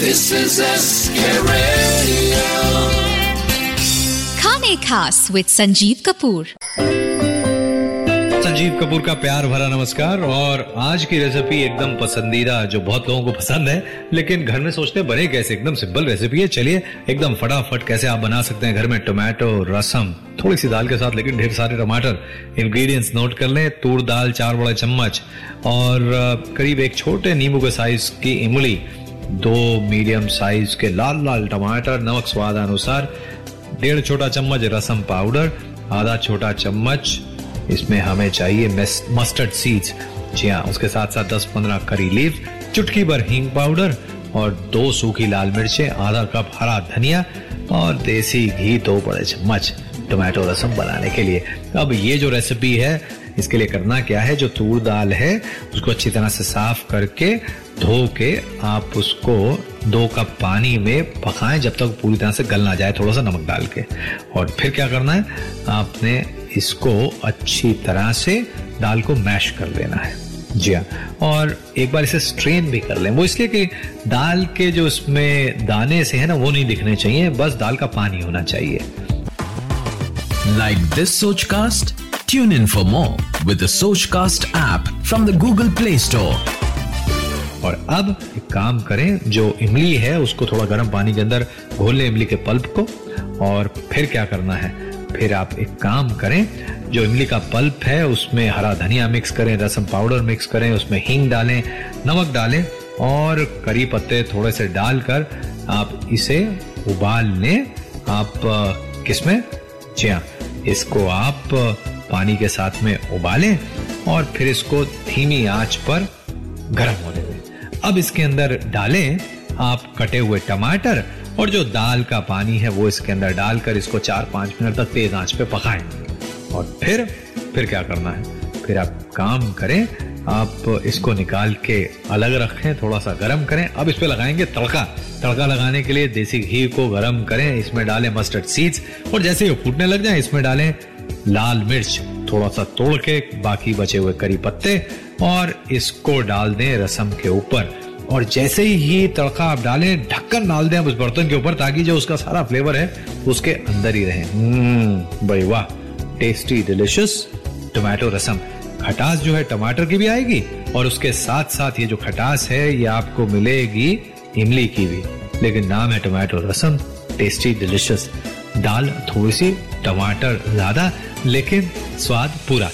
This is SK Radio. खाने खास with Sanjeev Kapoor. Sanjeev Kapoor का प्यार भरा नमस्कार और आज की रेसिपी एकदम पसंदीदा जो बहुत लोगों को पसंद है लेकिन घर में सोचते हैं बने कैसे? एकदम सिंपल रेसिपी है। चलिए एकदम फटाफट कैसे आप बना सकते हैं घर में? टोमेटो रसम थोड़ी सी दाल के साथ लेकिन ढेर सारे टमाटर। इंग्रेडिएंट्स नोट कर लें तूर दाल चार बड़ा चम्मच और करीब एक छोटे नींबू के साइज़ की इमली दो मीडियम साइज़ के लाल लाल टमाटर, नमक स्वाद अनुसार, डेढ़ छोटा चम्मच रसम पाउडर, आधा छोटा चम्मच, इसमें हमें चाहिए मस्टर्ड सीड्स जी हाँ उसके साथ साथ 10-15 करी लीव चुटकी भर हींग पाउडर और दो सूखी लाल मिर्चें, आधा कप हरा धनिया और देसी घी, दो बड़े चम्मच टोमेटो रसम बनाने के लिए। अब ये जो रेसिपी है इसके लिए करना क्या है? जो तूर दाल है, उसको अच्छी तरह से साफ़ करके धो के आप उसको दो कप पानी में पकाएँ जब तक पूरी तरह से गल ना जाए थोड़ा सा नमक डाल के। और फिर क्या करना है? आपने इसको अच्छी तरह से दाल को मैश कर लेना है। जी हाँ। और एक बार इसे स्ट्रेन भी कर लें। वो इसलिए कि दाल के जो इसमें दाने से है ना, वो नहीं दिखने चाहिए, बस दाल का पानी होना चाहिए। लाइक दिस सोच Sochcast? Tune in for more with the Sochcast app from the Google Play Store. और अब एक काम करें, जो इमली है, उसको थोड़ा गर्म पानी के अंदर घोल लें इमली के पल्प को। और फिर क्या करना है? फिर आप एक काम करें, जो इमली का पल्प है, उसमें हरा धनिया मिक्स करें, रसम पाउडर मिक्स करें, उसमें हींग डालें, नमक डालें और करी पत्ते थोड़े से डालकर आप इसे उबाल लें। आप किसमें? जी हाँ इसको आप पानी के साथ में उबालें और फिर इसको धीमी आँच पर गर्म होने दें। अब इसके अंदर डालें आप कटे हुए टमाटर और जो दाल का पानी है वो इसके अंदर डालकर इसको चार पाँच मिनट तक तेज आँच पे पकाएँ। और फिर फिर क्या करना है? फिर आप काम करें, आप इसको निकाल के अलग रखें थोड़ा सा गर्म करें। अब इस पर लगाएँगे तड़का। तड़का लगाने के लिए देसी घी को गर्म करें, इसमें डालें मस्टर्ड सीड्स और जैसे वो फूटने लग जाए, इसमें डालें लाल मिर्च थोड़ा सा तोड़ के, बाकी बचे हुए करी पत्ते, और इसको डाल दें रसम के ऊपर। और जैसे ही तड़का आप डालें, ढक्कन डाल दें उस बर्तन के ऊपर, ताकि जो उसका सारा फ्लेवर है, उसके अंदर ही रहे। हम्म भाई वाह टेस्टी डिलिशियस टोमेटो रसम। खटास जो है, टमाटर की भी आएगी, और उसके साथ साथ ये जो खटास है, ये आपको मिलेगी इमली की भी। लेकिन नाम है टोमेटो रसम टेस्टी डिलिशियस दाल थोड़ी सी टमाटर ज़्यादा लेकिन स्वाद पूरा।